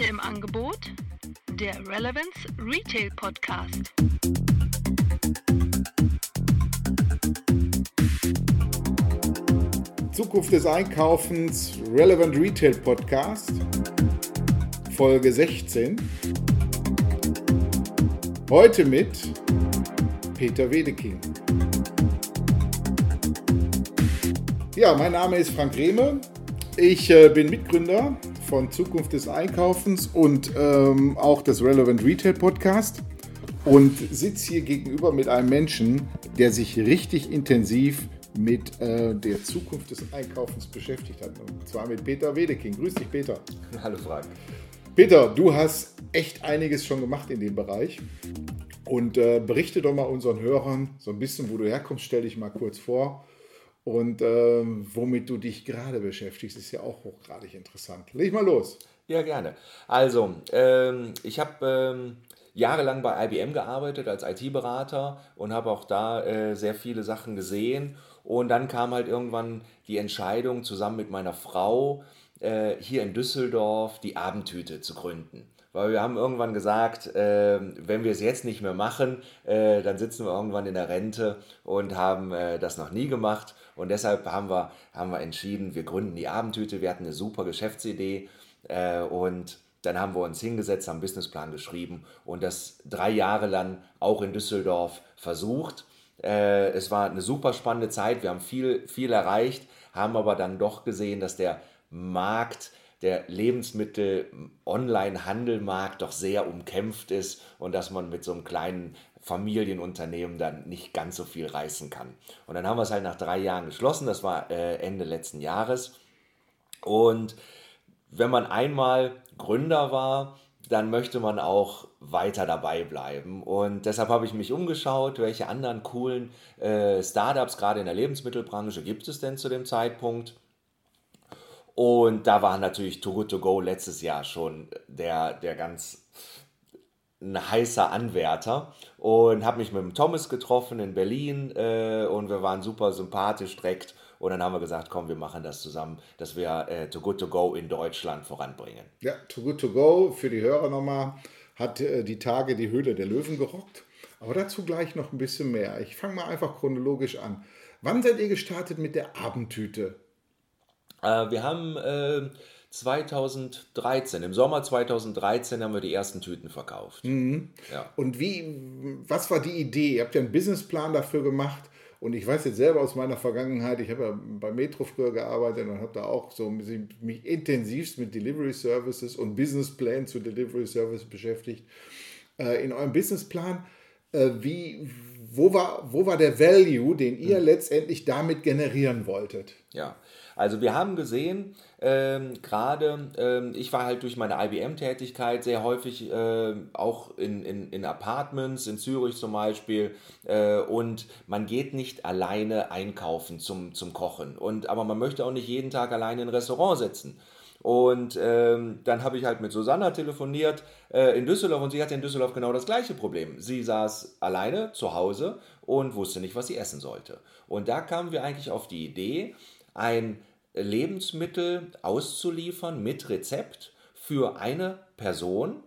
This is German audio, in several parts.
Heute im Angebot der Relevance Retail Podcast. Zukunft des Einkaufens Relevant Retail Podcast, Folge 16. Heute mit Peter Wedeking. Ja, mein Name ist Frank Rehme. Ich äh, bin Mitgründer von Zukunft des Einkaufens und ähm, auch des Relevant Retail Podcast und sitze hier gegenüber mit einem Menschen, der sich richtig intensiv mit äh, der Zukunft des Einkaufens beschäftigt hat. Und zwar mit Peter Wedeking. Grüß dich, Peter. Hallo, Frank. Peter, du hast echt einiges schon gemacht in dem Bereich. Und äh, berichte doch mal unseren Hörern so ein bisschen, wo du herkommst. Stell dich mal kurz vor. Und ähm, womit du dich gerade beschäftigst, ist ja auch hochgradig interessant. Leg mal los. Ja, gerne. Also, ähm, ich habe ähm, jahrelang bei IBM gearbeitet als IT-Berater und habe auch da äh, sehr viele Sachen gesehen. Und dann kam halt irgendwann die Entscheidung, zusammen mit meiner Frau äh, hier in Düsseldorf die Abendtüte zu gründen. Weil wir haben irgendwann gesagt, äh, wenn wir es jetzt nicht mehr machen, äh, dann sitzen wir irgendwann in der Rente und haben äh, das noch nie gemacht. Und deshalb haben wir, haben wir entschieden, wir gründen die Abendtüte. Wir hatten eine super Geschäftsidee äh, und dann haben wir uns hingesetzt, haben einen Businessplan geschrieben und das drei Jahre lang auch in Düsseldorf versucht. Äh, es war eine super spannende Zeit, wir haben viel, viel erreicht, haben aber dann doch gesehen, dass der Markt, der Lebensmittel-Online-Handelmarkt doch sehr umkämpft ist und dass man mit so einem kleinen Familienunternehmen dann nicht ganz so viel reißen kann. Und dann haben wir es halt nach drei Jahren geschlossen, das war äh, Ende letzten Jahres. Und wenn man einmal Gründer war, dann möchte man auch weiter dabei bleiben. Und deshalb habe ich mich umgeschaut, welche anderen coolen äh, Startups gerade in der Lebensmittelbranche gibt es denn zu dem Zeitpunkt. Und da war natürlich Too Good To Go letztes Jahr schon der, der ganz ein heißer Anwärter und habe mich mit dem Thomas getroffen in Berlin äh, und wir waren super sympathisch direkt und dann haben wir gesagt, komm, wir machen das zusammen, dass wir äh, Too Good To Go in Deutschland voranbringen. Ja, Too Good To Go, für die Hörer nochmal, hat äh, die Tage die Höhle der Löwen gerockt, aber dazu gleich noch ein bisschen mehr. Ich fange mal einfach chronologisch an. Wann seid ihr gestartet mit der Abendtüte? Äh, wir haben äh, 2013, im Sommer 2013 haben wir die ersten Tüten verkauft. Mhm. Ja. Und wie, was war die Idee? Ihr habt ja einen Businessplan dafür gemacht. Und ich weiß jetzt selber aus meiner Vergangenheit, ich habe ja bei Metro früher gearbeitet und habe da auch so mich intensivst mit Delivery Services und Businessplan zu Delivery Services beschäftigt. Äh, in eurem Businessplan, äh, wie, wo, war, wo war der Value, den ihr mhm. letztendlich damit generieren wolltet? Ja, also wir haben gesehen, ähm, gerade ähm, ich war halt durch meine IBM-Tätigkeit sehr häufig äh, auch in, in, in Apartments, in Zürich zum Beispiel, äh, und man geht nicht alleine einkaufen zum, zum Kochen. Und, aber man möchte auch nicht jeden Tag alleine in ein Restaurant sitzen. Und ähm, dann habe ich halt mit Susanna telefoniert äh, in Düsseldorf und sie hatte in Düsseldorf genau das gleiche Problem. Sie saß alleine zu Hause und wusste nicht, was sie essen sollte. Und da kamen wir eigentlich auf die Idee, ein Lebensmittel auszuliefern mit Rezept für eine Person,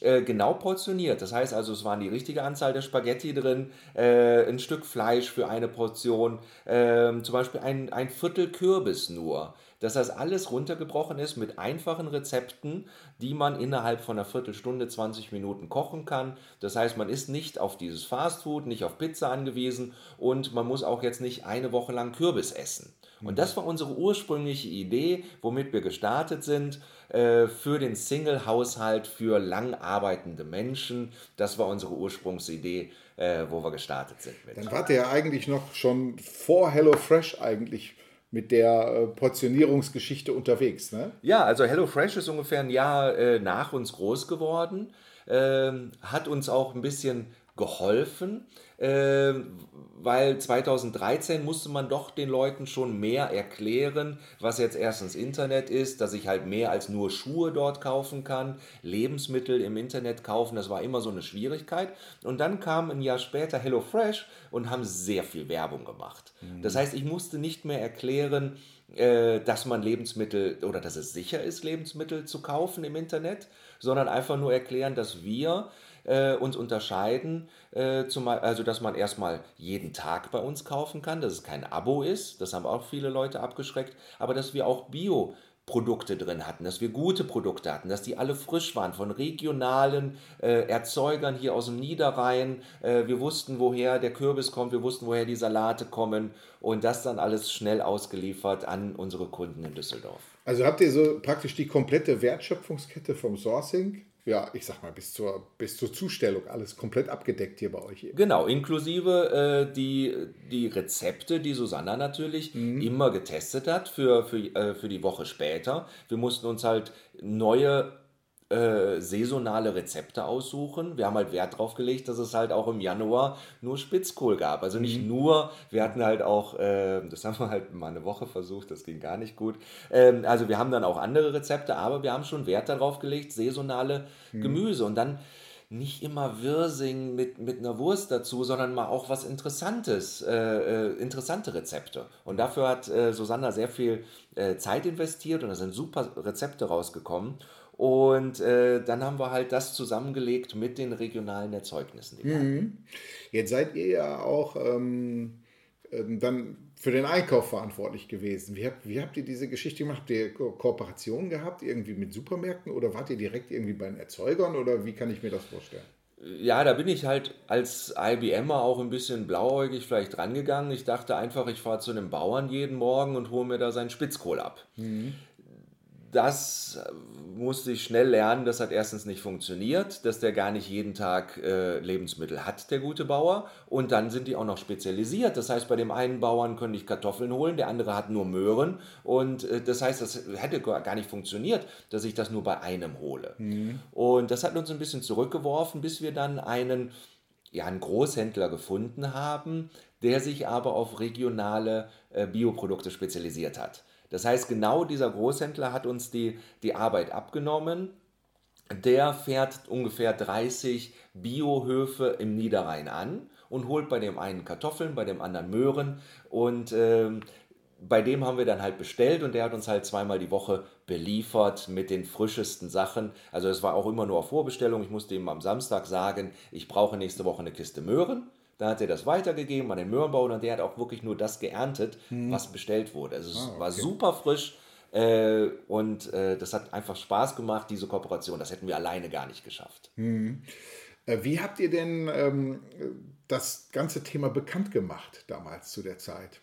äh, genau portioniert. Das heißt also, es waren die richtige Anzahl der Spaghetti drin, äh, ein Stück Fleisch für eine Portion, äh, zum Beispiel ein, ein Viertel Kürbis nur. Dass das alles runtergebrochen ist mit einfachen Rezepten, die man innerhalb von einer Viertelstunde, 20 Minuten kochen kann. Das heißt, man ist nicht auf dieses Fastfood, nicht auf Pizza angewiesen und man muss auch jetzt nicht eine Woche lang Kürbis essen. Und das war unsere ursprüngliche Idee, womit wir gestartet sind äh, für den Single-Haushalt für lang arbeitende Menschen. Das war unsere Ursprungsidee, äh, wo wir gestartet sind. Mit. Dann wart ihr ja eigentlich noch schon vor HelloFresh eigentlich mit der äh, Portionierungsgeschichte unterwegs, ne? Ja, also HelloFresh ist ungefähr ein Jahr äh, nach uns groß geworden, ähm, hat uns auch ein bisschen geholfen, äh, weil 2013 musste man doch den Leuten schon mehr erklären, was jetzt erstens Internet ist, dass ich halt mehr als nur Schuhe dort kaufen kann, Lebensmittel im Internet kaufen, das war immer so eine Schwierigkeit. Und dann kam ein Jahr später HelloFresh und haben sehr viel Werbung gemacht. Mhm. Das heißt, ich musste nicht mehr erklären, äh, dass man Lebensmittel oder dass es sicher ist, Lebensmittel zu kaufen im Internet, sondern einfach nur erklären, dass wir äh, uns unterscheiden, äh, zum, also dass man erstmal jeden Tag bei uns kaufen kann, dass es kein Abo ist, das haben auch viele Leute abgeschreckt, aber dass wir auch Bio Produkte drin hatten, dass wir gute Produkte hatten, dass die alle frisch waren von regionalen äh, Erzeugern hier aus dem Niederrhein. Äh, wir wussten, woher der Kürbis kommt, wir wussten, woher die Salate kommen und das dann alles schnell ausgeliefert an unsere Kunden in Düsseldorf. Also habt ihr so praktisch die komplette Wertschöpfungskette vom Sourcing ja, ich sag mal, bis zur, bis zur Zustellung alles komplett abgedeckt hier bei euch. Eben. Genau, inklusive äh, die, die Rezepte, die Susanna natürlich mhm. immer getestet hat für, für, äh, für die Woche später. Wir mussten uns halt neue äh, saisonale Rezepte aussuchen. Wir haben halt Wert drauf gelegt, dass es halt auch im Januar nur Spitzkohl gab. Also nicht mhm. nur, wir hatten halt auch, äh, das haben wir halt mal eine Woche versucht, das ging gar nicht gut. Ähm, also wir haben dann auch andere Rezepte, aber wir haben schon Wert darauf gelegt, saisonale mhm. Gemüse. Und dann nicht immer Wirsing mit, mit einer Wurst dazu, sondern mal auch was Interessantes, äh, äh, interessante Rezepte. Und dafür hat äh, Susanna sehr viel äh, Zeit investiert und da sind super Rezepte rausgekommen. Und äh, dann haben wir halt das zusammengelegt mit den regionalen Erzeugnissen. Mhm. Jetzt seid ihr ja auch ähm, ähm, dann für den Einkauf verantwortlich gewesen. Wie habt, wie habt ihr diese Geschichte gemacht? Habt ihr Ko Kooperationen gehabt, irgendwie mit Supermärkten oder wart ihr direkt irgendwie bei den Erzeugern oder wie kann ich mir das vorstellen? Ja, da bin ich halt als IBMer auch ein bisschen blauäugig vielleicht rangegangen. Ich dachte einfach, ich fahre zu einem Bauern jeden Morgen und hole mir da seinen Spitzkohl ab. Mhm das musste ich schnell lernen, das hat erstens nicht funktioniert, dass der gar nicht jeden Tag äh, Lebensmittel hat, der gute Bauer. Und dann sind die auch noch spezialisiert. Das heißt, bei dem einen Bauern könnte ich Kartoffeln holen, der andere hat nur Möhren. Und äh, das heißt, das hätte gar nicht funktioniert, dass ich das nur bei einem hole. Mhm. Und das hat uns ein bisschen zurückgeworfen, bis wir dann einen, ja, einen Großhändler gefunden haben, der sich aber auf regionale äh, Bioprodukte spezialisiert hat. Das heißt, genau dieser Großhändler hat uns die, die Arbeit abgenommen. Der fährt ungefähr 30 Biohöfe im Niederrhein an und holt bei dem einen Kartoffeln, bei dem anderen Möhren und ähm, bei dem haben wir dann halt bestellt und der hat uns halt zweimal die Woche beliefert mit den frischesten Sachen. Also es war auch immer nur auf Vorbestellung. Ich musste ihm am Samstag sagen, ich brauche nächste Woche eine Kiste Möhren. Dann hat er das weitergegeben an den Möhrenbauer und der hat auch wirklich nur das geerntet, hm. was bestellt wurde. Also es ah, okay. war super frisch äh, und äh, das hat einfach Spaß gemacht, diese Kooperation. Das hätten wir alleine gar nicht geschafft. Hm. Wie habt ihr denn ähm, das ganze Thema bekannt gemacht damals zu der Zeit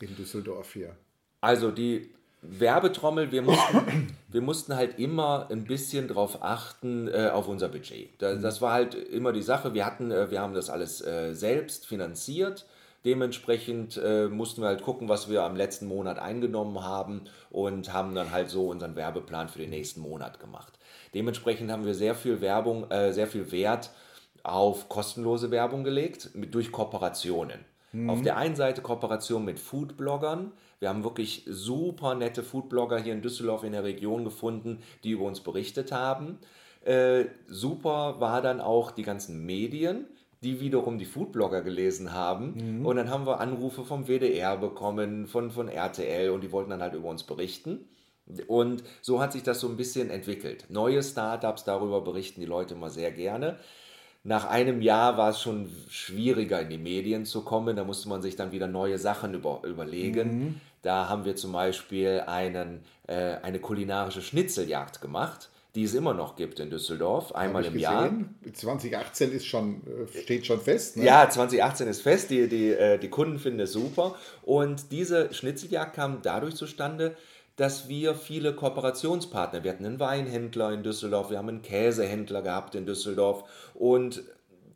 in Düsseldorf hier? Also die Werbetrommel, wir mussten, wir mussten halt immer ein bisschen drauf achten äh, auf unser Budget. Das, mhm. das, war halt immer die Sache. Wir hatten, äh, wir haben das alles äh, selbst finanziert. Dementsprechend äh, mussten wir halt gucken, was wir am letzten Monat eingenommen haben und haben dann halt so unseren Werbeplan für den nächsten Monat gemacht. Dementsprechend haben wir sehr viel Werbung, äh, sehr viel Wert auf kostenlose Werbung gelegt mit, durch Kooperationen. Mhm. Auf der einen Seite Kooperation mit Foodbloggern, wir haben wirklich super nette Foodblogger hier in Düsseldorf in der Region gefunden, die über uns berichtet haben. Äh, super war dann auch die ganzen Medien, die wiederum die Foodblogger gelesen haben. Mhm. Und dann haben wir Anrufe vom WDR bekommen, von, von RTL und die wollten dann halt über uns berichten. Und so hat sich das so ein bisschen entwickelt. Neue Startups, darüber berichten die Leute immer sehr gerne. Nach einem Jahr war es schon schwieriger, in die Medien zu kommen. Da musste man sich dann wieder neue Sachen über, überlegen. Mhm. Da haben wir zum Beispiel einen, äh, eine kulinarische Schnitzeljagd gemacht, die es immer noch gibt in Düsseldorf, einmal im gesehen. Jahr. 2018 ist schon, äh, steht schon fest. Ne? Ja, 2018 ist fest. Die, die, äh, die Kunden finden es super. Und diese Schnitzeljagd kam dadurch zustande, dass wir viele Kooperationspartner, wir hatten einen Weinhändler in Düsseldorf, wir haben einen Käsehändler gehabt in Düsseldorf und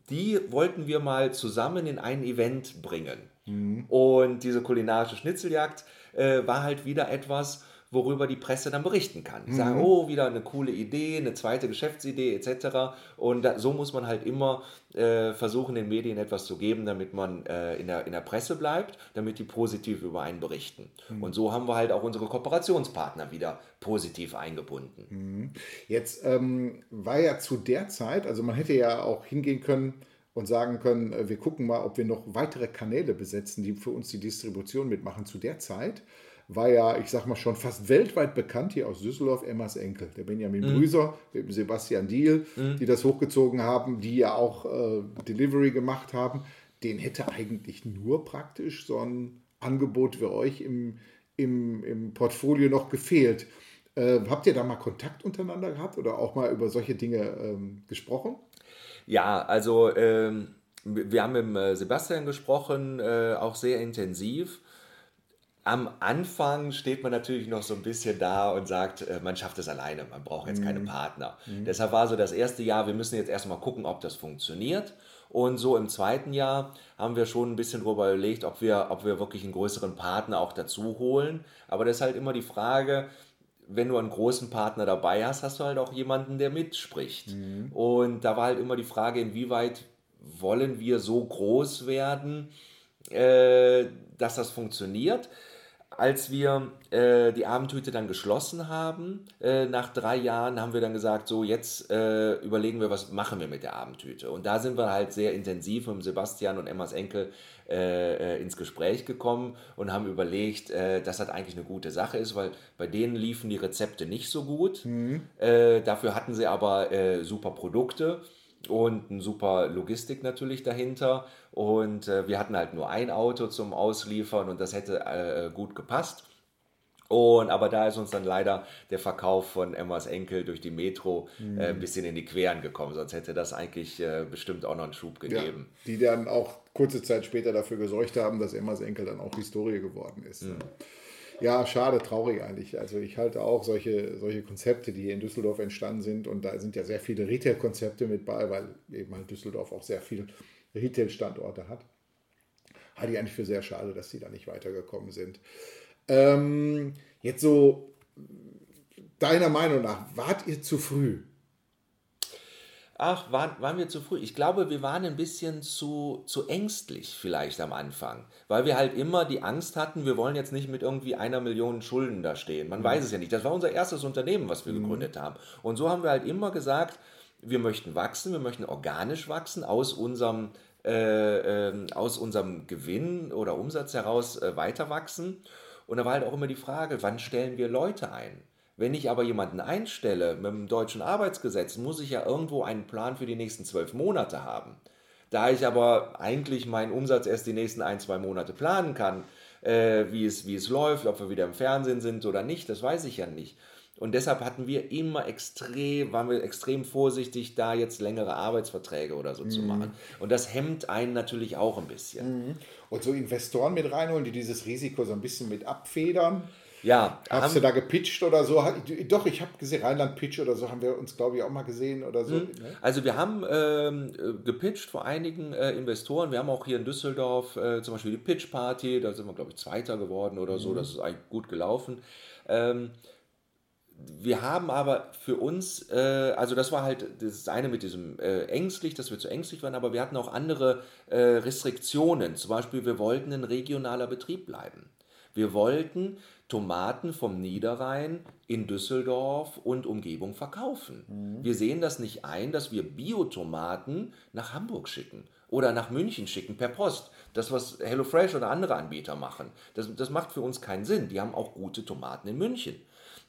die wollten wir mal zusammen in ein Event bringen. Mhm. Und diese kulinarische Schnitzeljagd äh, war halt wieder etwas, worüber die Presse dann berichten kann. Die sagen, oh, wieder eine coole Idee, eine zweite Geschäftsidee etc. Und da, so muss man halt immer äh, versuchen, den Medien etwas zu geben, damit man äh, in, der, in der Presse bleibt, damit die positiv über einen berichten. Mhm. Und so haben wir halt auch unsere Kooperationspartner wieder positiv eingebunden. Mhm. Jetzt ähm, war ja zu der Zeit, also man hätte ja auch hingehen können, und sagen können, äh, wir gucken mal, ob wir noch weitere Kanäle besetzen, die für uns die Distribution mitmachen. Zu der Zeit war ja, ich sag mal, schon fast weltweit bekannt hier aus Düsseldorf, Emmas Enkel, der Benjamin mhm. Brüser, mit Sebastian Diel, mhm. die das hochgezogen haben, die ja auch äh, Delivery gemacht haben. Den hätte eigentlich nur praktisch so ein Angebot für euch im, im, im Portfolio noch gefehlt. Äh, habt ihr da mal Kontakt untereinander gehabt oder auch mal über solche Dinge ähm, gesprochen? Ja, also ähm, wir haben mit äh, Sebastian gesprochen, äh, auch sehr intensiv. Am Anfang steht man natürlich noch so ein bisschen da und sagt, äh, man schafft es alleine, man braucht jetzt keine mhm. Partner. Mhm. Deshalb war so das erste Jahr, wir müssen jetzt erstmal gucken, ob das funktioniert. Und so im zweiten Jahr haben wir schon ein bisschen darüber überlegt, ob wir, ob wir wirklich einen größeren Partner auch dazu holen. Aber das ist halt immer die Frage, wenn du einen großen Partner dabei hast, hast du halt auch jemanden, der mitspricht. Mhm. Und da war halt immer die Frage, inwieweit wollen wir so groß werden, äh, dass das funktioniert als wir äh, die Abendhüte dann geschlossen haben, äh, nach drei Jahren, haben wir dann gesagt, so jetzt äh, überlegen wir, was machen wir mit der Abendhüte. Und da sind wir halt sehr intensiv mit Sebastian und Emmas Enkel äh, äh, ins Gespräch gekommen und haben überlegt, äh, dass das eigentlich eine gute Sache ist, weil bei denen liefen die Rezepte nicht so gut. Mhm. dafür hatten sie aber super Produkte und eine super Logistik natürlich dahinter. Und äh, wir hatten halt nur ein Auto zum Ausliefern und das hätte äh, gut gepasst. Und aber da ist uns dann leider der Verkauf von Emmas Enkel durch die Metro mhm. äh, ein bisschen in die Queren gekommen. Sonst hätte das eigentlich äh, bestimmt auch noch einen Schub gegeben. Ja, die dann auch kurze Zeit später dafür gesorgt haben, dass Emmas Enkel dann auch Historie geworden ist. Mhm. Ja, schade, traurig eigentlich. Also ich halte auch solche, solche Konzepte, die in Düsseldorf entstanden sind, und da sind ja sehr viele Retail-Konzepte mit bei, weil eben halt Düsseldorf auch sehr viele Retail-Standorte hat. Halte ich eigentlich für sehr schade, dass die da nicht weitergekommen sind. Ähm, jetzt so, deiner Meinung nach, wart ihr zu früh? Ach, waren, waren wir zu früh? Ich glaube, wir waren ein bisschen zu, zu ängstlich vielleicht am Anfang, weil wir halt immer die Angst hatten, wir wollen jetzt nicht mit irgendwie einer Million Schulden da stehen. Man mhm. weiß es ja nicht. Das war unser erstes Unternehmen, was wir mhm. gegründet haben. Und so haben wir halt immer gesagt, wir möchten wachsen, wir möchten organisch wachsen aus unserem äh, äh, aus unserem Gewinn oder Umsatz heraus äh, weiter wachsen. Und da war halt auch immer die Frage, wann stellen wir Leute ein? Wenn ich aber jemanden einstelle mit dem deutschen Arbeitsgesetz, muss ich ja irgendwo einen Plan für die nächsten zwölf Monate haben. Da ich aber eigentlich meinen Umsatz erst die nächsten ein, zwei Monate planen kann, äh, wie, es, wie es läuft, ob wir wieder im Fernsehen sind oder nicht, das weiß ich ja nicht. Und deshalb hatten wir immer extrem, waren wir extrem vorsichtig, da jetzt längere Arbeitsverträge oder so mhm. zu machen. Und das hemmt einen natürlich auch ein bisschen. Mhm. Und so Investoren mit reinholen, die dieses Risiko so ein bisschen mit abfedern. Ja. Hast du da gepitcht oder so? Doch, ich habe gesehen, Rheinland Pitch oder so haben wir uns, glaube ich, auch mal gesehen oder so. Mhm. Also wir haben ähm, gepitcht vor einigen äh, Investoren. Wir haben auch hier in Düsseldorf äh, zum Beispiel die Pitch Party, da sind wir, glaube ich, Zweiter geworden oder so. Mhm. Das ist eigentlich gut gelaufen. Ähm, wir haben aber für uns, äh, also das war halt das eine mit diesem äh, ängstlich, dass wir zu ängstlich waren, aber wir hatten auch andere äh, Restriktionen. Zum Beispiel, wir wollten ein regionaler Betrieb bleiben. Wir wollten Tomaten vom Niederrhein in Düsseldorf und Umgebung verkaufen. Mhm. Wir sehen das nicht ein, dass wir Biotomaten nach Hamburg schicken oder nach München schicken per Post. Das, was HelloFresh oder andere Anbieter machen, das, das macht für uns keinen Sinn. Die haben auch gute Tomaten in München.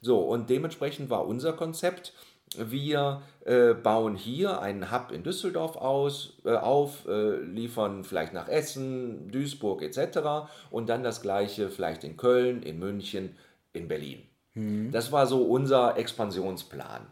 So, und dementsprechend war unser Konzept, wir äh, bauen hier einen Hub in Düsseldorf aus, äh, auf, äh, liefern vielleicht nach Essen, Duisburg etc. und dann das gleiche vielleicht in Köln, in München, in Berlin. Mhm. Das war so unser Expansionsplan.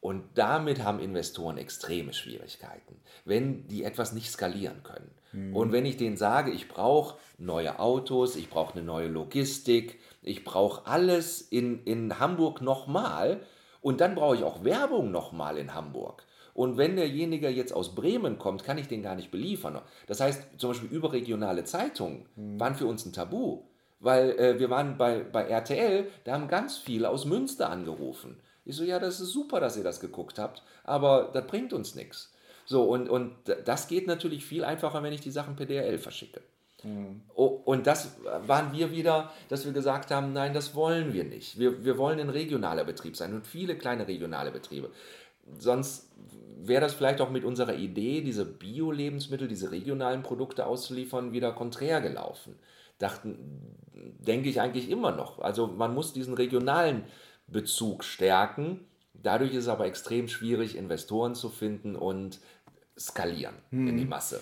Und damit haben Investoren extreme Schwierigkeiten, wenn die etwas nicht skalieren können. Mhm. Und wenn ich denen sage, ich brauche neue Autos, ich brauche eine neue Logistik, ich brauche alles in, in Hamburg nochmal, und dann brauche ich auch Werbung nochmal in Hamburg. Und wenn derjenige jetzt aus Bremen kommt, kann ich den gar nicht beliefern. Das heißt, zum Beispiel überregionale Zeitungen mhm. waren für uns ein Tabu. Weil äh, wir waren bei, bei RTL, da haben ganz viele aus Münster angerufen. Ich so, ja, das ist super, dass ihr das geguckt habt, aber das bringt uns nichts. So, und, und das geht natürlich viel einfacher, wenn ich die Sachen per DRL verschicke. Mhm. Und das waren wir wieder, dass wir gesagt haben, nein, das wollen wir nicht. Wir, wir wollen ein regionaler Betrieb sein und viele kleine regionale Betriebe. Sonst wäre das vielleicht auch mit unserer Idee, diese Bio-Lebensmittel, diese regionalen Produkte auszuliefern, wieder konträr gelaufen. Dachten, denke ich eigentlich immer noch. Also man muss diesen regionalen Bezug stärken. Dadurch ist es aber extrem schwierig, Investoren zu finden und skalieren hm. in die Masse.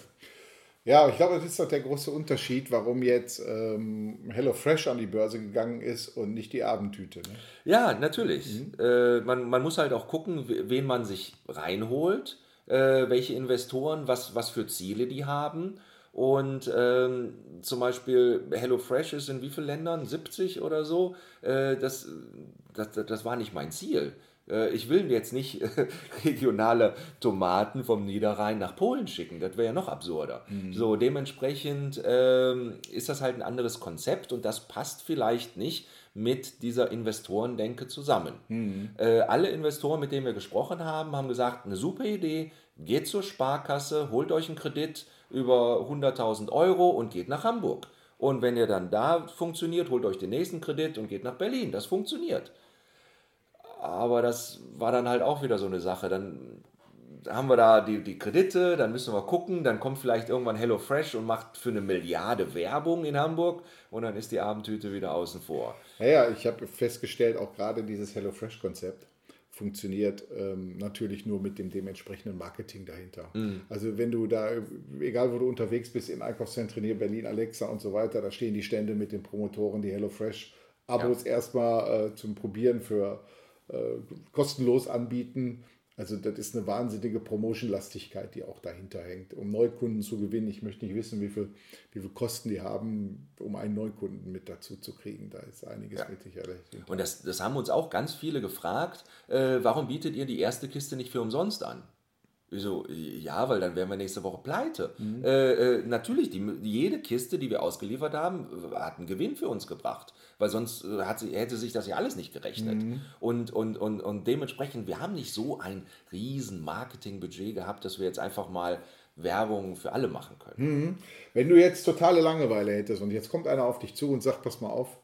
Ja, ich glaube, das ist doch der große Unterschied, warum jetzt ähm, HelloFresh an die Börse gegangen ist und nicht die Abendtüte. Ne? Ja, natürlich. Mhm. Äh, man, man muss halt auch gucken, wen man sich reinholt, äh, welche Investoren, was, was für Ziele die haben. Und ähm, zum Beispiel HelloFresh ist in wie vielen Ländern? 70 oder so. Äh, das, das, das war nicht mein Ziel. Äh, ich will jetzt nicht regionale Tomaten vom Niederrhein nach Polen schicken. Das wäre ja noch absurder. Mhm. So, dementsprechend ähm, ist das halt ein anderes Konzept und das passt vielleicht nicht mit dieser Investorendenke zusammen. Mhm. Äh, alle Investoren, mit denen wir gesprochen haben, haben gesagt, eine super Idee, geht zur Sparkasse, holt euch einen Kredit über 100.000 Euro und geht nach Hamburg. Und wenn ihr dann da funktioniert, holt euch den nächsten Kredit und geht nach Berlin. Das funktioniert. Aber das war dann halt auch wieder so eine Sache. Dann haben wir da die, die Kredite, dann müssen wir gucken, dann kommt vielleicht irgendwann HelloFresh und macht für eine Milliarde Werbung in Hamburg und dann ist die Abendtüte wieder außen vor. Ja, ja ich habe festgestellt, auch gerade dieses HelloFresh-Konzept funktioniert ähm, natürlich nur mit dem dementsprechenden Marketing dahinter. Mhm. Also wenn du da, egal wo du unterwegs bist, in Einkaufszentren hier Berlin, Alexa und so weiter, da stehen die Stände mit den Promotoren, die HelloFresh-Abos ja. erstmal äh, zum Probieren für kostenlos anbieten. Also das ist eine wahnsinnige Promotion-Lastigkeit, die auch dahinter hängt, um Neukunden zu gewinnen. Ich möchte nicht wissen, wie viel, wie viel Kosten die haben, um einen Neukunden mit dazu zu kriegen. Da ist einiges ja. mit sicherlich. Und das, das haben uns auch ganz viele gefragt, äh, warum bietet ihr die erste Kiste nicht für umsonst an? So, ja, weil dann wären wir nächste Woche pleite. Mhm. Äh, äh, natürlich, die, jede Kiste, die wir ausgeliefert haben, hat einen Gewinn für uns gebracht. Weil sonst äh, sie, hätte sich das ja alles nicht gerechnet. Mhm. Und, und, und, und dementsprechend, wir haben nicht so ein riesen Marketingbudget gehabt, dass wir jetzt einfach mal Werbung für alle machen können. Mhm. Wenn du jetzt totale Langeweile hättest und jetzt kommt einer auf dich zu und sagt, pass mal auf,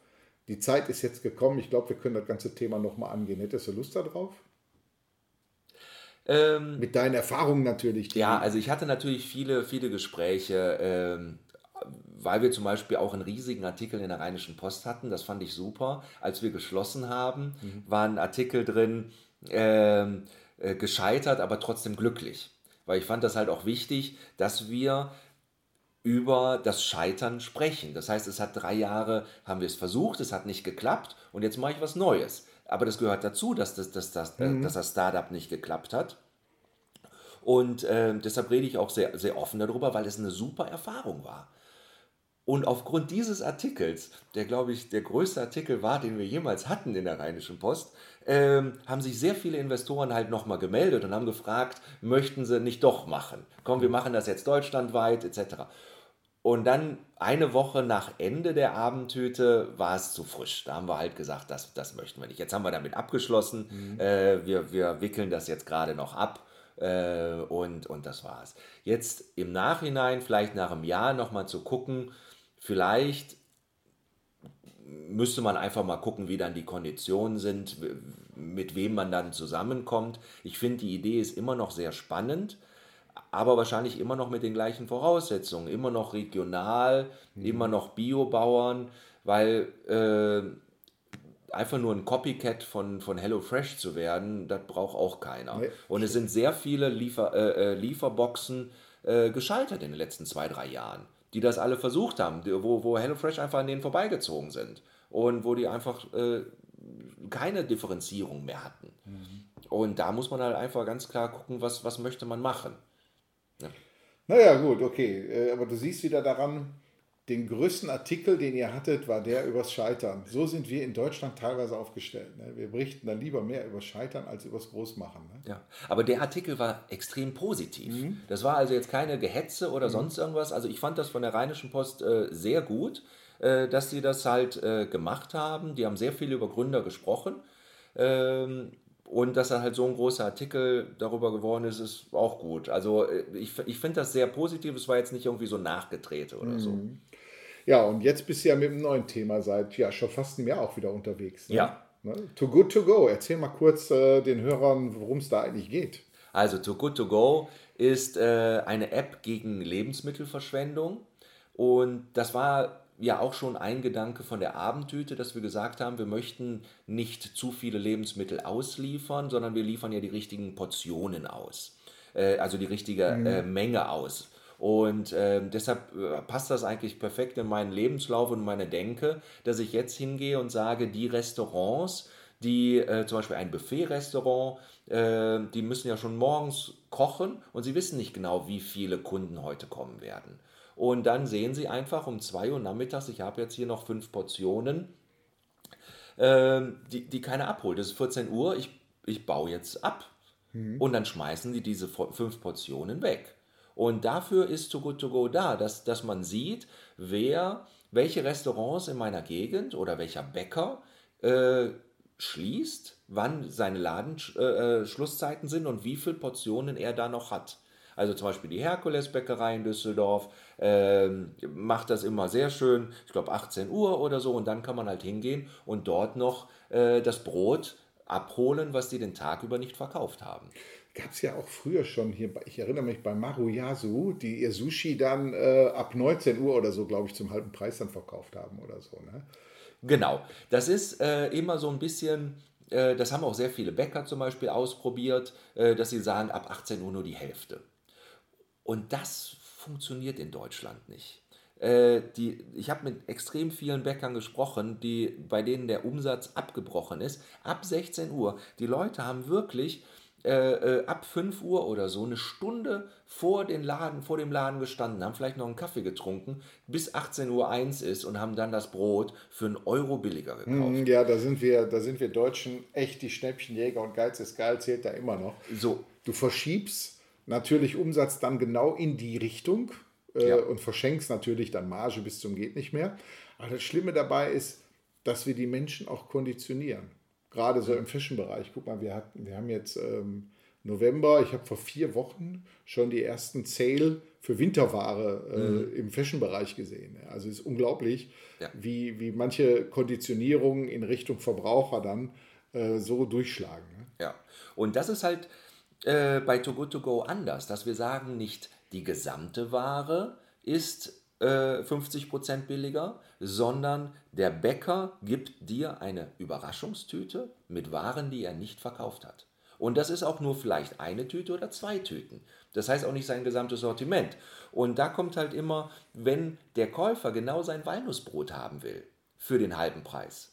die Zeit ist jetzt gekommen, ich glaube, wir können das ganze Thema nochmal angehen. Hättest du Lust darauf? Ähm, Mit deinen Erfahrungen natürlich. Ja, also ich hatte natürlich viele, viele Gespräche, ähm, weil wir zum Beispiel auch einen riesigen Artikel in der Rheinischen Post hatten. Das fand ich super. Als wir geschlossen haben, mhm. war ein Artikel drin, ähm, äh, gescheitert, aber trotzdem glücklich. Weil ich fand das halt auch wichtig, dass wir über das Scheitern sprechen. Das heißt, es hat drei Jahre, haben wir es versucht, es hat nicht geklappt und jetzt mache ich was Neues. Aber das gehört dazu, dass das, dass das, äh, mhm. dass das Startup nicht geklappt hat. Und äh, deshalb rede ich auch sehr, sehr offen darüber, weil es eine super Erfahrung war. Und aufgrund dieses Artikels, der glaube ich der größte Artikel war, den wir jemals hatten in der Rheinischen Post, ähm, haben sich sehr viele Investoren halt nochmal gemeldet und haben gefragt, möchten sie nicht doch machen? Komm, wir machen das jetzt deutschlandweit etc. Und dann eine Woche nach Ende der Abendtüte war es zu frisch. Da haben wir halt gesagt, das, das möchten wir nicht. Jetzt haben wir damit abgeschlossen. Mhm. Äh, wir, wir wickeln das jetzt gerade noch ab. Äh, und, und das war's. Jetzt im Nachhinein, vielleicht nach einem Jahr nochmal zu gucken, vielleicht müsste man einfach mal gucken, wie dann die Konditionen sind, mit wem man dann zusammenkommt. Ich finde, die Idee ist immer noch sehr spannend aber wahrscheinlich immer noch mit den gleichen Voraussetzungen, immer noch regional, mhm. immer noch Biobauern, weil äh, einfach nur ein Copycat von, von HelloFresh zu werden, das braucht auch keiner. Nee. Und es sind sehr viele Liefer, äh, äh, Lieferboxen äh, gescheitert in den letzten zwei, drei Jahren, die das alle versucht haben, wo, wo HelloFresh einfach an denen vorbeigezogen sind und wo die einfach äh, keine Differenzierung mehr hatten. Mhm. Und da muss man halt einfach ganz klar gucken, was, was möchte man machen. Ja. Naja, gut, okay. Äh, aber du siehst wieder daran, den größten Artikel, den ihr hattet, war der übers Scheitern. So sind wir in Deutschland teilweise aufgestellt. Ne? Wir berichten dann lieber mehr übers Scheitern als übers Großmachen. Ne? Ja, aber der Artikel war extrem positiv. Mhm. Das war also jetzt keine Gehetze oder mhm. sonst irgendwas. Also ich fand das von der Rheinischen Post äh, sehr gut, äh, dass sie das halt äh, gemacht haben. Die haben sehr viel über Gründer gesprochen. Ähm, und dass er halt so ein großer Artikel darüber geworden ist, ist auch gut. Also äh, ich, ich finde das sehr positiv. Es war jetzt nicht irgendwie so nachgedreht oder mhm. so. Ja, und jetzt bist du ja mit einem neuen Thema seit ja schon fast einem Jahr auch wieder unterwegs. Ne? Ja. Ne? Too Good To Go. Erzähl mal kurz äh, den Hörern, worum es da eigentlich geht. Also Too Good To Go ist äh, eine App gegen Lebensmittelverschwendung. Und das war ja auch schon ein Gedanke von der Abendtüte, dass wir gesagt haben, wir möchten nicht zu viele Lebensmittel ausliefern, sondern wir liefern ja die richtigen Portionen aus. Äh, also die richtige mhm. äh, Menge aus. Und äh, deshalb passt das eigentlich perfekt in meinen Lebenslauf und meine Denke, dass ich jetzt hingehe und sage, die Restaurants, die äh, zum Beispiel ein Buffet-Restaurant, äh, die müssen ja schon morgens kochen und sie wissen nicht genau, wie viele Kunden heute kommen werden. Und dann sehen Sie einfach um 2 Uhr nachmittags, ich habe jetzt hier noch fünf Portionen, äh, die, die keiner abholt. Es ist 14 Uhr, ich, ich baue jetzt ab. Mhm. Und dann schmeißen die diese fünf Portionen weg. Und dafür ist Too Good To Go da, dass, dass man sieht, wer, welche Restaurants in meiner Gegend oder welcher Bäcker äh, schließt, wann seine Ladenschlusszeiten äh, sind und wie viele Portionen er da noch hat. Also zum Beispiel die Herkules-Bäckerei in Düsseldorf ähm, macht das immer sehr schön, ich glaube 18 Uhr oder so, und dann kann man halt hingehen und dort noch äh, das Brot abholen, was die den Tag über nicht verkauft haben. Gab es ja auch früher schon hier, ich erinnere mich bei Maruyasu, die ihr Sushi dann äh, ab 19 Uhr oder so, glaube ich, zum halben Preis dann verkauft haben oder so. Ne? Genau, das ist äh, immer so ein bisschen äh, das haben auch sehr viele Bäcker zum Beispiel ausprobiert, äh, dass sie sagen, ab 18 Uhr nur die Hälfte. Und das funktioniert in Deutschland nicht. Äh, die, ich habe mit extrem vielen Bäckern gesprochen, die, bei denen der Umsatz abgebrochen ist. Ab 16 Uhr. Die Leute haben wirklich äh, äh, ab 5 Uhr oder so eine Stunde vor, den Laden, vor dem Laden gestanden, haben vielleicht noch einen Kaffee getrunken, bis 18 Uhr 1 ist und haben dann das Brot für einen Euro billiger gekauft. Mm, ja, da sind wir, da sind wir Deutschen echt die Schnäppchenjäger und Geiz ist geil, zählt da immer noch. So. Du verschiebst natürlich Umsatz dann genau in die Richtung äh, ja. und verschenkst natürlich dann Marge bis zum geht nicht mehr. Aber das Schlimme dabei ist, dass wir die Menschen auch konditionieren. Gerade so im Fashion-Bereich. Guck mal, wir, hatten, wir haben jetzt ähm, November, ich habe vor vier Wochen schon die ersten Sale für Winterware äh, mhm. im Fashion-Bereich gesehen. Also es ist unglaublich, ja. wie, wie manche Konditionierungen in Richtung Verbraucher dann äh, so durchschlagen. Ne? Ja, und das ist halt äh, bei Too Good To Go anders, dass wir sagen, nicht die gesamte Ware ist äh, 50% billiger, sondern der Bäcker gibt dir eine Überraschungstüte mit Waren, die er nicht verkauft hat. Und das ist auch nur vielleicht eine Tüte oder zwei Tüten. Das heißt auch nicht sein gesamtes Sortiment. Und da kommt halt immer, wenn der Käufer genau sein Walnussbrot haben will, für den halben Preis,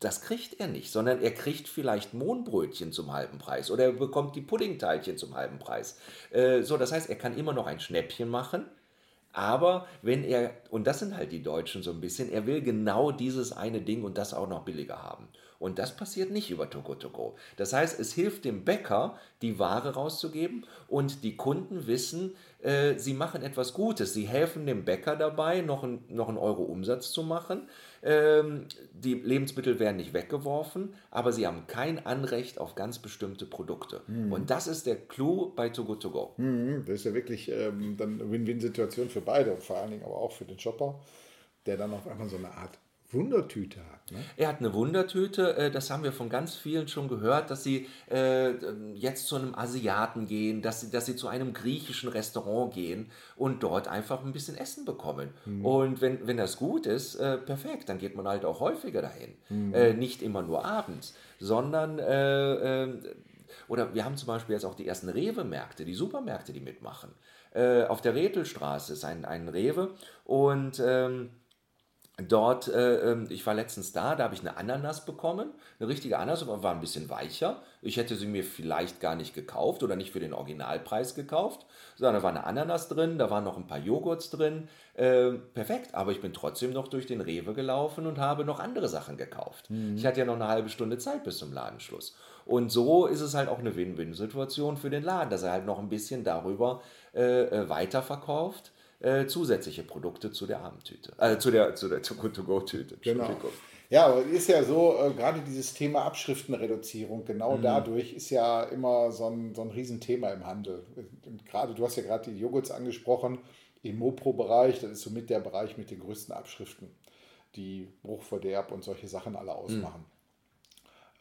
das kriegt er nicht, sondern er kriegt vielleicht Mohnbrötchen zum halben Preis oder er bekommt die Puddingteilchen zum halben Preis. Äh, so, das heißt, er kann immer noch ein Schnäppchen machen, aber wenn er, und das sind halt die Deutschen so ein bisschen, er will genau dieses eine Ding und das auch noch billiger haben. Und das passiert nicht über Togo Togo. Das heißt, es hilft dem Bäcker, die Ware rauszugeben und die Kunden wissen, äh, sie machen etwas Gutes. Sie helfen dem Bäcker dabei, noch, ein, noch einen Euro Umsatz zu machen. Ähm, die Lebensmittel werden nicht weggeworfen, aber sie haben kein Anrecht auf ganz bestimmte Produkte. Mhm. Und das ist der Clou bei Too Good To Go. Mhm. Das ist ja wirklich ähm, dann eine Win-Win-Situation für beide und vor allen Dingen aber auch für den Shopper, der dann auf einmal so eine Art Wundertüte hat. Ne? Er hat eine Wundertüte, äh, das haben wir von ganz vielen schon gehört, dass sie äh, jetzt zu einem Asiaten gehen, dass sie, dass sie zu einem griechischen Restaurant gehen und dort einfach ein bisschen Essen bekommen. Mhm. Und wenn, wenn das gut ist, äh, perfekt, dann geht man halt auch häufiger dahin. Mhm. nicht immer nur abends, sondern ähm, oder wir haben zum Beispiel jetzt auch die ersten Rewe-Märkte, die Supermärkte, die mitmachen. auf der Rethelstraße ist ein, ein Rewe und ähm, dort, äh, ähm, ich war letztens da, da habe ich eine Ananas bekommen, eine richtige Ananas, aber war ein bisschen weicher. Ich hätte sie mir vielleicht gar nicht gekauft oder nicht für den Originalpreis gekauft, sondern da war eine Ananas drin, da waren noch ein paar Joghurts drin. Äh, perfekt, aber ich bin trotzdem noch durch den Rewe gelaufen und habe noch andere Sachen gekauft. Mhm. Ich hatte ja noch eine halbe Stunde Zeit bis zum Ladenschluss. Und so ist es halt auch eine Win-Win-Situation für den Laden, dass er halt noch ein bisschen darüber äh, äh weiterverkauft äh, zusätzliche Produkte zu der Abendtüte, äh, zu der, zu der To-Go-Tüte. Genau. Ja, aber ist ja so, äh, gerade dieses Thema Abschriftenreduzierung, genau mhm. dadurch ist ja immer so ein, so ein Riesenthema im Handel. Gerade, du hast ja gerade die Joghurts angesprochen, im Mopro-Bereich, das ist somit der Bereich mit den größten Abschriften, die Bruchverderb und solche Sachen alle ausmachen.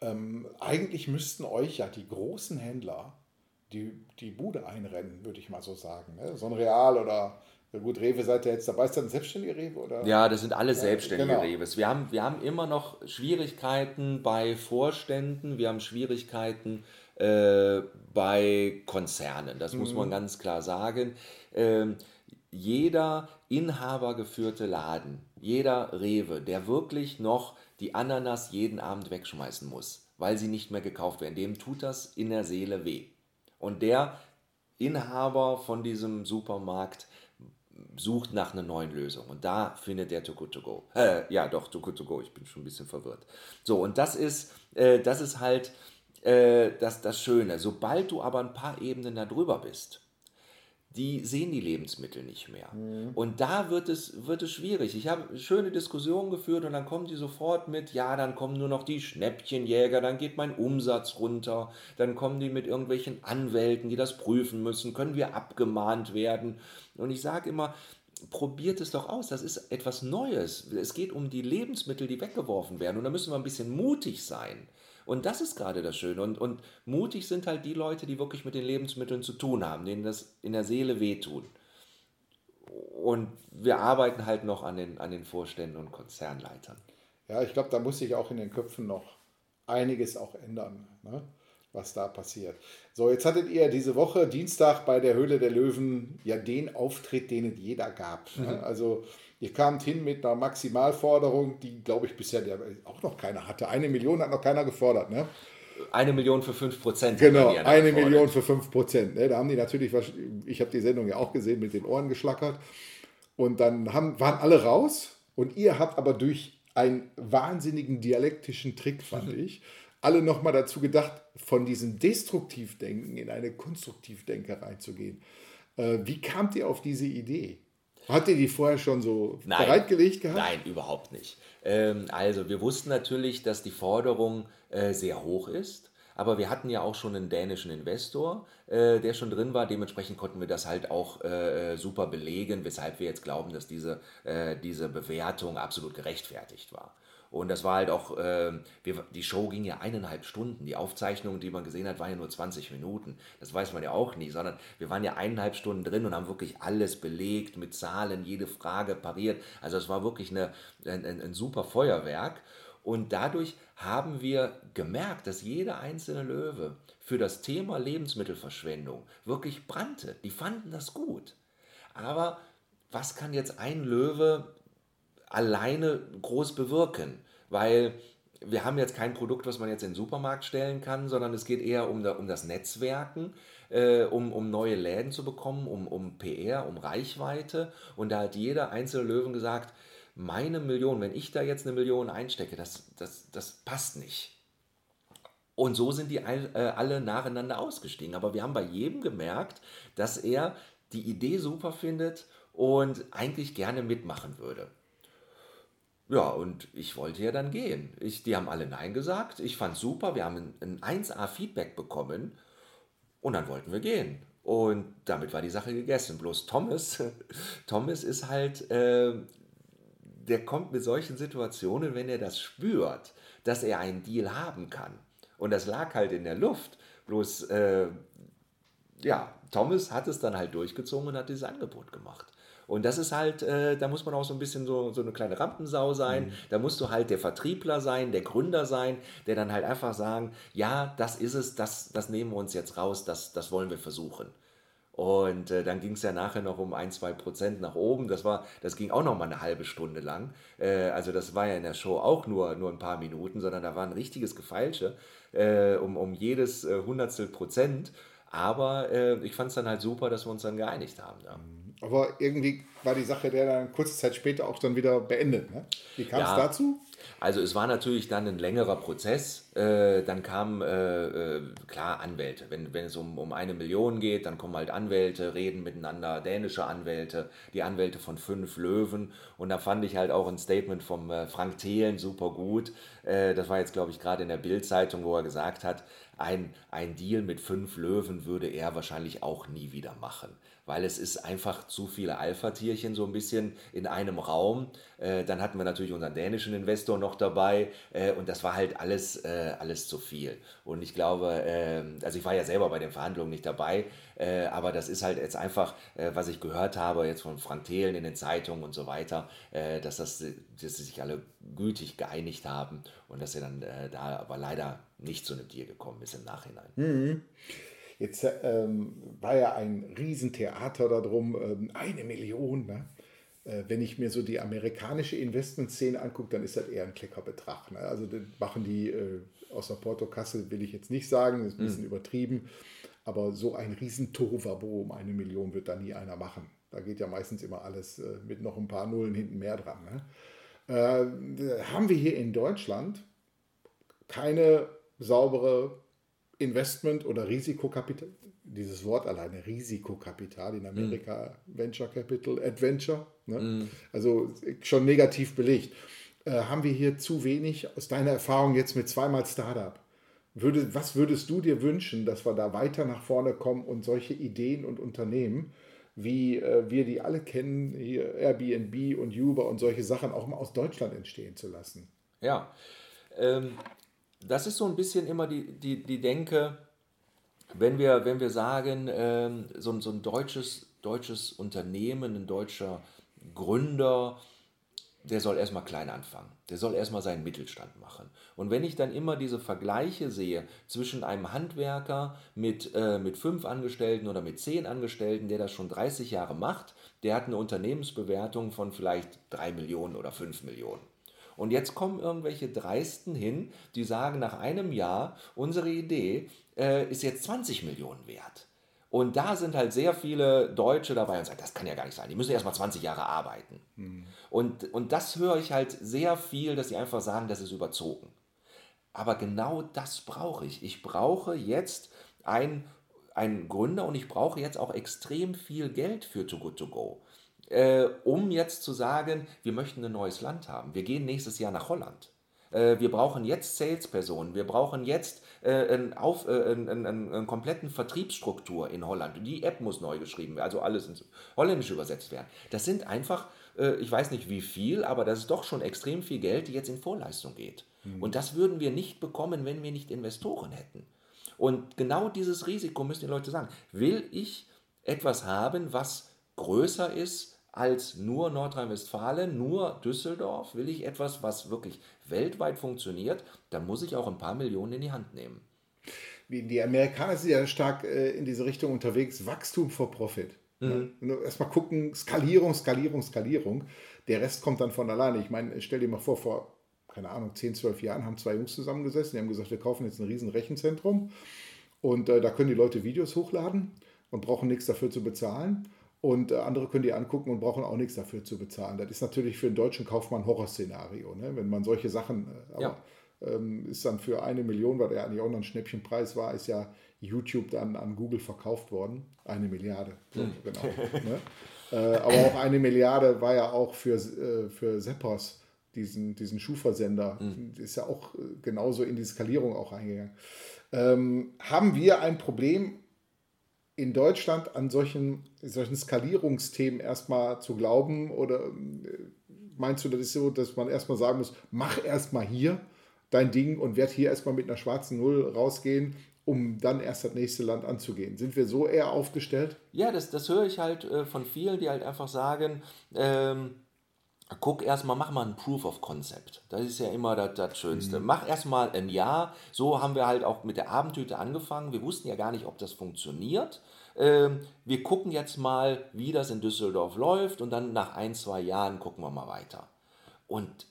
Mhm. Ähm, eigentlich müssten euch ja die großen Händler die, die Bude einrennen, würde ich mal so sagen. Ne? So ein Real oder ja gut, Rewe seid ihr jetzt dabei. Ist das ein selbstständiger Rewe? Oder? Ja, das sind alle selbstständige genau. Reves. Wir haben, wir haben immer noch Schwierigkeiten bei Vorständen, wir haben Schwierigkeiten äh, bei Konzernen. Das mhm. muss man ganz klar sagen. Ähm, jeder inhabergeführte Laden, jeder Rewe, der wirklich noch die Ananas jeden Abend wegschmeißen muss, weil sie nicht mehr gekauft werden, dem tut das in der Seele weh. Und der Inhaber von diesem Supermarkt, sucht nach einer neuen Lösung. Und da findet er Too Good To Go. Äh, ja, doch, Too Good To Go. Ich bin schon ein bisschen verwirrt. So, und das ist, äh, das ist halt äh, das, das Schöne. Sobald du aber ein paar Ebenen da drüber bist, die sehen die Lebensmittel nicht mehr. Mhm. Und da wird es, wird es schwierig. Ich habe schöne Diskussionen geführt und dann kommen die sofort mit, ja, dann kommen nur noch die Schnäppchenjäger, dann geht mein Umsatz runter, dann kommen die mit irgendwelchen Anwälten, die das prüfen müssen, können wir abgemahnt werden. Und ich sage immer, probiert es doch aus, das ist etwas Neues. Es geht um die Lebensmittel, die weggeworfen werden und da müssen wir ein bisschen mutig sein. Und das ist gerade das Schöne. Und, und mutig sind halt die Leute, die wirklich mit den Lebensmitteln zu tun haben, denen das in der Seele wehtun. Und wir arbeiten halt noch an den, an den Vorständen und Konzernleitern. Ja, ich glaube, da muss sich auch in den Köpfen noch einiges auch ändern, ne? was da passiert. So, jetzt hattet ihr diese Woche, Dienstag, bei der Höhle der Löwen, ja den Auftritt, den es jeder gab. Ne? Mhm. Also Ihr kamt hin mit einer Maximalforderung, die, glaube ich, bisher auch noch keiner hatte. Eine Million hat noch keiner gefordert, ne? Eine Million für 5 Prozent. Genau, eine Million für 5 Prozent. Ne? Da haben die natürlich, ich habe die Sendung ja auch gesehen, mit den Ohren geschlackert. Und dann haben, waren alle raus. Und ihr habt aber durch einen wahnsinnigen dialektischen Trick, fand mhm. ich, alle nochmal dazu gedacht, von diesem Destruktivdenken in eine Konstruktivdenke reinzugehen. Äh, wie kamt ihr auf diese Idee? Hat ihr die vorher schon so nein, bereitgelegt gehabt? Nein, überhaupt nicht. Ähm, also wir wussten natürlich, dass die Forderung äh, sehr hoch ist. Aber wir hatten ja auch schon einen dänischen Investor, äh, der schon drin war. Dementsprechend konnten wir das halt auch äh, äh super belegen, weshalb wir jetzt glauben, dass diese, äh, diese Bewertung absolut gerechtfertigt war. Und das war halt auch, äh, wir, die Show ging ja eineinhalb Stunden. Die Aufzeichnung, die man gesehen hat, war ja nur 20 Minuten. Das weiß man ja auch nie, sondern wir waren ja eineinhalb Stunden drin und haben wirklich alles belegt mit Zahlen, jede Frage pariert. Also es war wirklich eine, ein, ein, ein super Feuerwerk. Und dadurch haben wir gemerkt, dass jeder einzelne Löwe für das Thema Lebensmittelverschwendung wirklich brannte. Die fanden das gut. Aber was kann jetzt ein Löwe alleine groß bewirken, weil wir haben jetzt kein Produkt, was man jetzt in den Supermarkt stellen kann, sondern es geht eher um, um das Netzwerken, äh, um, um neue Läden zu bekommen, um, um PR, um Reichweite. Und da hat jeder einzelne Löwen gesagt, meine Million, wenn ich da jetzt eine Million einstecke, das, das, das passt nicht. Und so sind die äh, alle nacheinander ausgestiegen. Aber wir haben bei jedem gemerkt, dass er die Idee super findet und eigentlich gerne mitmachen würde. Ja, und ich wollte ja dann gehen. Ich, die haben alle Nein gesagt. Ich fand super. Wir haben ein, ein 1A-Feedback bekommen. Und dann wollten wir gehen. Und damit war die Sache gegessen. Bloß Thomas, Thomas ist halt, äh, der kommt mit solchen Situationen, wenn er das spürt, dass er einen Deal haben kann. Und das lag halt in der Luft. Bloß, äh, ja, Thomas hat es dann halt durchgezogen und hat dieses Angebot gemacht. Und das ist halt, äh, da muss man auch so ein bisschen so, so eine kleine Rampensau sein. Mhm. Da musst du halt der Vertriebler sein, der Gründer sein, der dann halt einfach sagen, ja, das ist es, das, das nehmen wir uns jetzt raus, das, das wollen wir versuchen. Und äh, dann ging es ja nachher noch um ein, zwei Prozent nach oben. Das, war, das ging auch noch mal eine halbe Stunde lang. Äh, also das war ja in der Show auch nur, nur ein paar Minuten, sondern da war ein richtiges Gefeilsche äh, um, um jedes äh, Hundertstel Prozent. Aber äh, ich fand es dann halt super, dass wir uns dann geeinigt haben. Ja. Aber irgendwie war die Sache der dann kurze Zeit später auch dann wieder beendet. Ne? Wie kam es ja, dazu? Also es war natürlich dann ein längerer Prozess. Äh, dann kamen, äh, äh, klar, Anwälte. Wenn, wenn es um, um eine Million geht, dann kommen halt Anwälte, reden miteinander, dänische Anwälte, die Anwälte von fünf Löwen. Und da fand ich halt auch ein Statement vom äh, Frank Thelen super gut. Äh, das war jetzt, glaube ich, gerade in der Bild-Zeitung, wo er gesagt hat, ein, ein Deal mit fünf Löwen würde er wahrscheinlich auch nie wieder machen weil es ist einfach zu viele Alpha-Tierchen so ein bisschen in einem Raum. Äh, dann hatten wir natürlich unseren dänischen Investor noch dabei äh, und das war halt alles, äh, alles zu viel. Und ich glaube, äh, also ich war ja selber bei den Verhandlungen nicht dabei, äh, aber das ist halt jetzt einfach, äh, was ich gehört habe jetzt von Frank Thelen in den Zeitungen und so weiter, dass, das, dass sie sich alle gütig geeinigt haben und dass er dann da aber leider nicht zu einem Deal gekommen ist im Nachhinein. Mhm. Jetzt ähm, war ja ein Riesentheater darum, ähm, eine Million. Ne? Äh, wenn ich mir so die amerikanische Investmentszene angucke, dann ist das eher ein Kleckerbetrag. Ne? Also das machen die äh, aus der Portokasse, will ich jetzt nicht sagen, das ist ein bisschen mhm. übertrieben. Aber so ein riesen Tohuwabo um eine Million wird da nie einer machen. Da geht ja meistens immer alles äh, mit noch ein paar Nullen hinten mehr dran. Ne? Äh, haben wir hier in Deutschland keine saubere Investment oder Risikokapital, dieses Wort alleine, Risikokapital in Amerika, mm. Venture Capital, Adventure, ne? mm. also schon negativ belegt. Äh, haben wir hier zu wenig, aus deiner Erfahrung jetzt mit zweimal Startup? Würde, was würdest du dir wünschen, dass wir da weiter nach vorne kommen und solche Ideen und Unternehmen, wie äh, wir die alle kennen, hier Airbnb und Uber und solche Sachen auch mal aus Deutschland entstehen zu lassen? Ja, ähm, das ist so ein bisschen immer die, die, die Denke, wenn wir, wenn wir sagen, ähm, so, so ein deutsches, deutsches Unternehmen, ein deutscher Gründer, der soll erstmal klein anfangen. Der soll erstmal seinen Mittelstand machen. Und wenn ich dann immer diese Vergleiche sehe zwischen einem Handwerker mit, äh, mit fünf Angestellten oder mit zehn Angestellten, der das schon 30 Jahre macht, der hat eine Unternehmensbewertung von vielleicht drei Millionen oder fünf Millionen. Und jetzt kommen irgendwelche Dreisten hin, die sagen nach einem Jahr, unsere Idee äh, ist jetzt 20 Millionen wert. Und da sind halt sehr viele Deutsche dabei und sagen, das kann ja gar nicht sein. Die müssen erst mal 20 Jahre arbeiten. Mhm. Und, und das höre ich halt sehr viel, dass sie einfach sagen, das ist überzogen. Aber genau das brauche ich. Ich brauche jetzt einen, einen Gründer und ich brauche jetzt auch extrem viel Geld für Too Good To Go äh, um jetzt zu sagen, wir möchten ein neues Land haben. Wir gehen nächstes Jahr nach Holland. Äh, wir brauchen jetzt Salespersonen, wir brauchen jetzt äh, einen, auf, äh, einen, einen, einen, kompletten Vertriebsstruktur in Holland. Die App muss neu geschrieben werden, also alles ins Holländische übersetzt werden. Das sind einfach, äh, ich weiß nicht wie viel, aber das ist doch schon extrem viel Geld, die jetzt in Vorleistung geht. Mhm. Und das würden wir nicht bekommen, wenn wir nicht Investoren hätten. Und genau dieses Risiko müssen die Leute sagen. Will ich etwas haben, was größer ist als nur Nordrhein-Westfalen, nur Düsseldorf, will ich etwas, was wirklich weltweit funktioniert, dann muss ich auch ein paar Millionen in die Hand nehmen. Die Amerikaner sind ja stark äh, in diese Richtung unterwegs, Wachstum vor Profit. Mhm. Erstmal gucken, Skalierung, Skalierung, Skalierung. Der Rest kommt dann von alleine. Ich meine, stell dir mal vor, vor, keine Ahnung, 10, 12 Jahren haben zwei Jungs zusammengesessen, die haben gesagt, wir kaufen jetzt ein riesen Rechenzentrum und äh, da können die Leute Videos hochladen und brauchen nichts dafür zu bezahlen. Und äh, andere können die angucken und brauchen auch nichts dafür zu bezahlen. Das ist natürlich für einen deutschen Kaufmann Horrorszenario, ne? wenn man solche Sachen. Äh, aber, ja. ähm, ist dann für eine Million, weil der eigentlich auch noch ein Schnäppchenpreis war, ist ja YouTube dann an Google verkauft worden. Eine Milliarde, so, hm. genau. ne? äh, aber auch eine Milliarde war ja auch für, äh, für Seppos, diesen, diesen Schuhversender. Hm. Ist ja auch äh, genauso in die Skalierung auch eingegangen. Ähm, haben wir ein Problem in Deutschland an solchen, solchen Skalierungsthemen erstmal zu glauben? Oder äh, meinst du, das ist so, dass man erstmal sagen muss, mach erstmal hier dein Ding und werd hier erstmal mit einer schwarzen Null rausgehen, um dann erst das nächste Land anzugehen? Sind wir so eher aufgestellt? Ja, das, das höre ich halt äh, von vielen, die halt einfach sagen, ähm, guck erstmal, mach mal ein Proof of Concept. Das ist ja immer das, das Schönste. Mhm. Mach erstmal ein Jahr. So haben wir halt auch mit der Abendtüte angefangen. Wir wussten ja gar nicht, ob das funktioniert. ähm, wir gucken jetzt mal, wie das in Düsseldorf läuft und dann nach ein, zwei Jahren gucken wir mal weiter. Und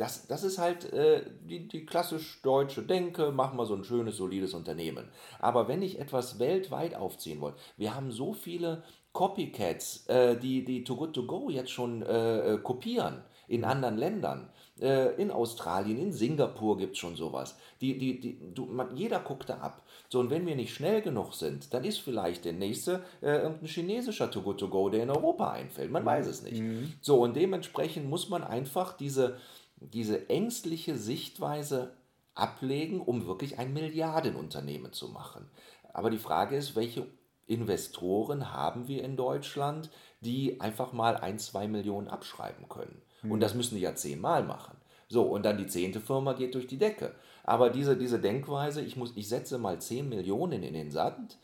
das, das ist halt äh, die, die klassisch deutsche Denke, machen wir so ein schönes, solides Unternehmen. Aber wenn ich etwas weltweit aufziehen wollte, wir haben so viele Copycats, äh, die, die Too Good To Go jetzt schon äh, äh kopieren in anderen Ländern. Äh, in Australien, in Singapur gibt es schon sowas. Die, die, die, du, man, jeder guckt da ab. So, und wenn wir nicht schnell genug sind, dann ist vielleicht der nächste äh, irgendein chinesischer To Go To Go, der in Europa einfällt. Man weiß es nicht. Mhm. So, und dementsprechend muss man einfach diese, diese ängstliche Sichtweise ablegen, um wirklich ein Milliardenunternehmen zu machen. Aber die Frage ist, welche Investoren haben wir in Deutschland, die einfach mal ein, zwei Millionen abschreiben können? Und hm. das müssen die ja zehnmal machen. So, und dann die zehnte Firma geht durch die Decke. Aber diese, diese Denkweise, ich, muss, ich setze mal 10 Millionen in den Sand,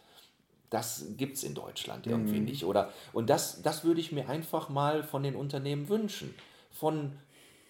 das gibt es in Deutschland irgendwie mhm. nicht. Oder, und das, das würde ich mir einfach mal von den Unternehmen wünschen. Von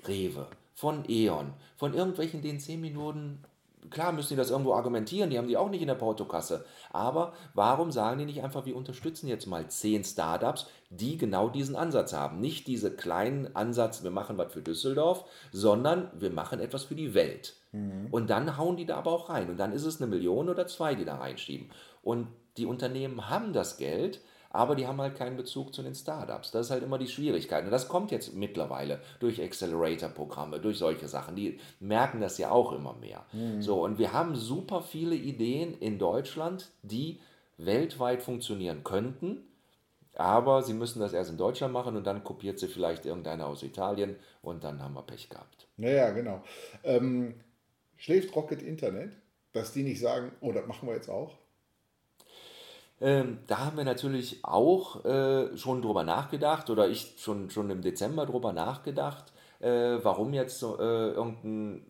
Rewe, von E.ON, von irgendwelchen, den 10 Minuten Klar müssen die das irgendwo argumentieren, die haben die auch nicht in der Portokasse. Aber warum sagen die nicht einfach, wir unterstützen jetzt mal zehn Startups, die genau diesen Ansatz haben? Nicht diese kleinen Ansatz, wir machen was für Düsseldorf, sondern wir machen etwas für die Welt. Mhm. Und dann hauen die da aber auch rein. Und dann ist es eine Million oder zwei, die da reinschieben. Und die Unternehmen haben das Geld, aber die haben halt keinen Bezug zu den Startups. Das ist halt immer die Schwierigkeit. Und das kommt jetzt mittlerweile durch Accelerator-Programme, durch solche Sachen. Die merken das ja auch immer mehr. Mhm. So, und wir haben super viele Ideen in Deutschland, die weltweit funktionieren könnten. Aber sie müssen das erst in Deutschland machen und dann kopiert sie vielleicht irgendeiner aus Italien und dann haben wir Pech gehabt. Naja, genau. Ähm, schläft Rocket Internet, dass die nicht sagen, oh, das machen wir jetzt auch? Ähm, da haben wir natürlich auch äh, schon drüber nachgedacht oder ich schon, schon im Dezember drüber nachgedacht, äh, warum jetzt äh, irgendein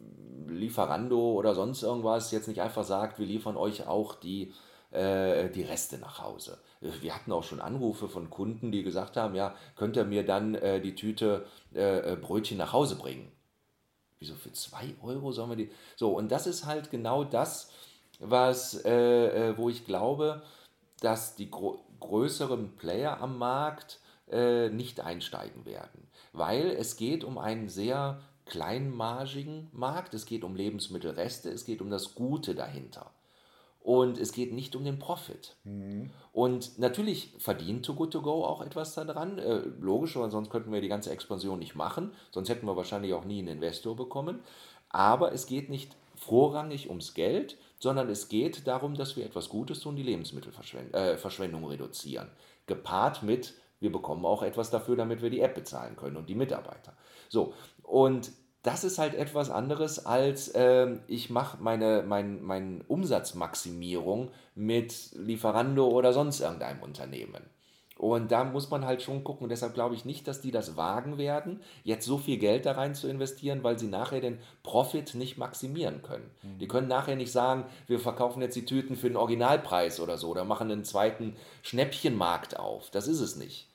Lieferando oder sonst irgendwas jetzt nicht einfach sagt, wir liefern euch auch die, äh, die Reste nach Hause. Wir hatten auch schon Anrufe von Kunden, die gesagt haben, ja, könnt ihr mir dann äh, die Tüte äh, Brötchen nach Hause bringen? Wieso für zwei Euro sollen wir die? So, und das ist halt genau das, was, wo ich glaube, dass die gro größeren Player am Markt äh, nicht einsteigen werden, weil es geht um einen sehr kleinmargigen Markt, es geht um Lebensmittelreste, es geht um das Gute dahinter. Und es geht nicht um den Profit. Mhm. Und natürlich verdient Too Good To Go auch etwas daran. Äh, logisch, weil sonst könnten wir die ganze Expansion nicht machen. Sonst hätten wir wahrscheinlich auch nie einen Investor bekommen. Aber es geht nicht vorrangig ums Geld, sondern es geht darum, dass wir etwas Gutes tun, die Lebensmittelverschwendung äh, reduzieren. Gepaart mit, wir bekommen auch etwas dafür, damit wir die App bezahlen können und die Mitarbeiter. So, und das ist halt etwas anderes als äh, ich mache meine mein, mein Umsatzmaximierung mit Lieferando oder sonst irgendeinem Unternehmen. Und da muss man halt schon gucken. Und deshalb glaube ich nicht, dass die das wagen werden, jetzt so viel Geld da rein zu investieren, weil sie nachher den Profit nicht maximieren können. Mhm. Die können nachher nicht sagen, wir verkaufen jetzt die Tüten für den Originalpreis oder so oder machen einen zweiten Schnäppchenmarkt auf. Das ist es nicht.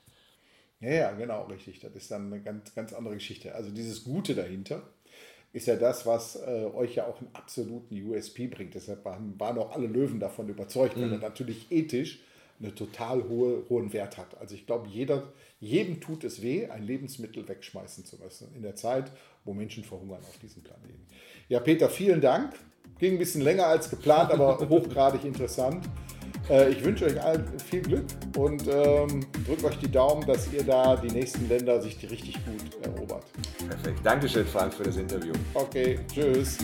Ja, ja, genau, richtig. Das ist dann eine ganz, ganz andere Geschichte. Also dieses Gute dahinter ist ja das, was äh, euch ja auch einen absoluten USP bringt. Deshalb waren, waren auch alle Löwen davon überzeugt, mhm. weil er natürlich ethisch einen total hohe, hohen Wert hat. Also ich glaube, jeder, jedem tut es weh, ein Lebensmittel wegschmeißen zu müssen in der Zeit, wo Menschen verhungern auf diesem Planeten. Ja, Peter, vielen Dank. Ging ein bisschen länger als geplant, aber hochgradig interessant. Äh, ich wünsche euch allen viel Glück und ähm, drückt euch die Daumen, dass ihr da die nächsten Länder sich die richtig gut erobert. Perfekt. Dankeschön, Frank, für das Interview. Okay, tschüss.